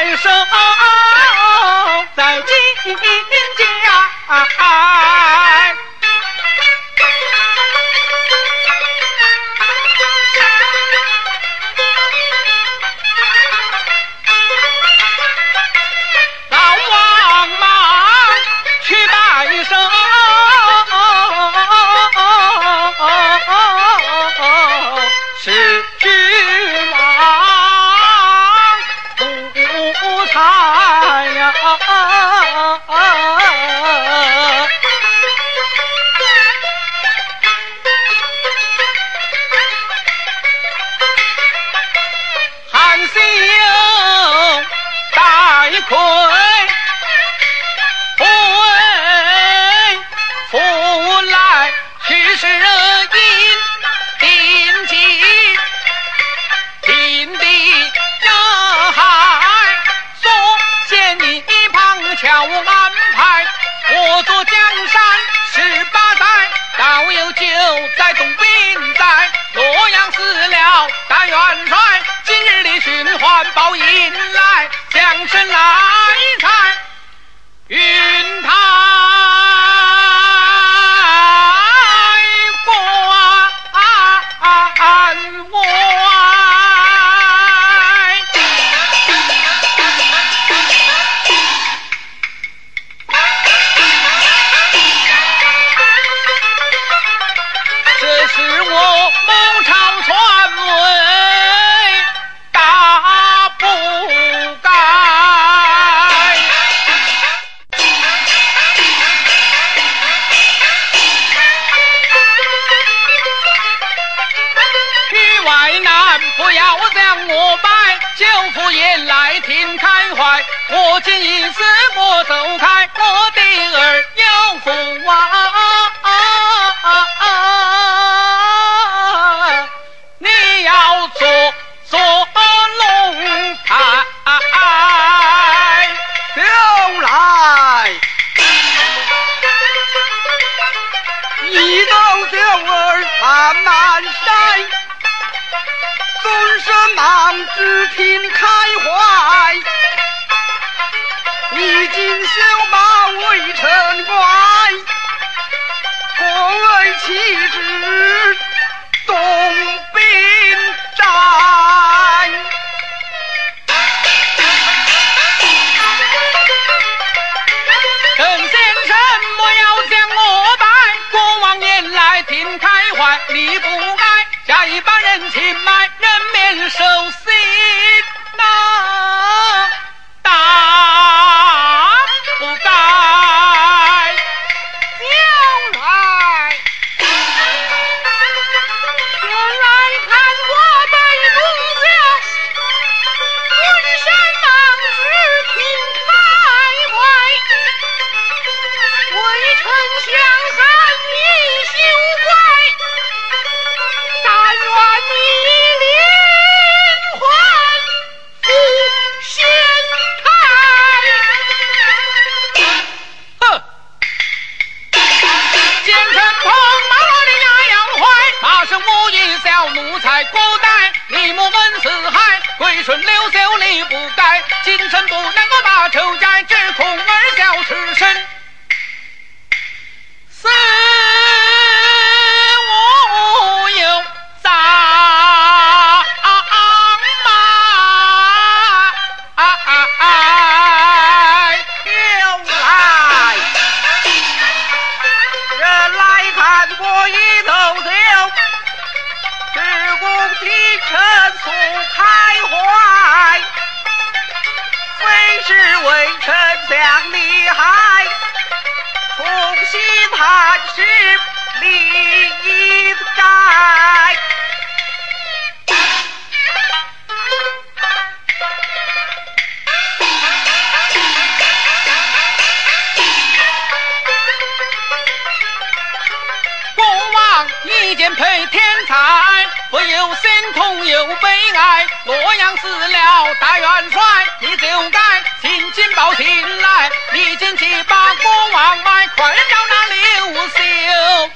回首在进家我安排。我坐江山十八载，倒有酒在东兵在。洛阳死了大元帅，今日里寻欢报应来，将身来在云台。挺开怀我今一次我走开，我的儿有福啊！你要做做龙台，就来，一走就儿慢慢山，尊声忙之听我一小奴才孤单，你莫问四海，归顺刘秀你不该，今生不能够把仇债，只恐儿臣速开怀，非是为臣想厉害，重新探视一见配天才。不由心痛又悲哀，洛阳死了大元帅，你就该亲亲报信来，你进去把国王埋，快叫那刘秀。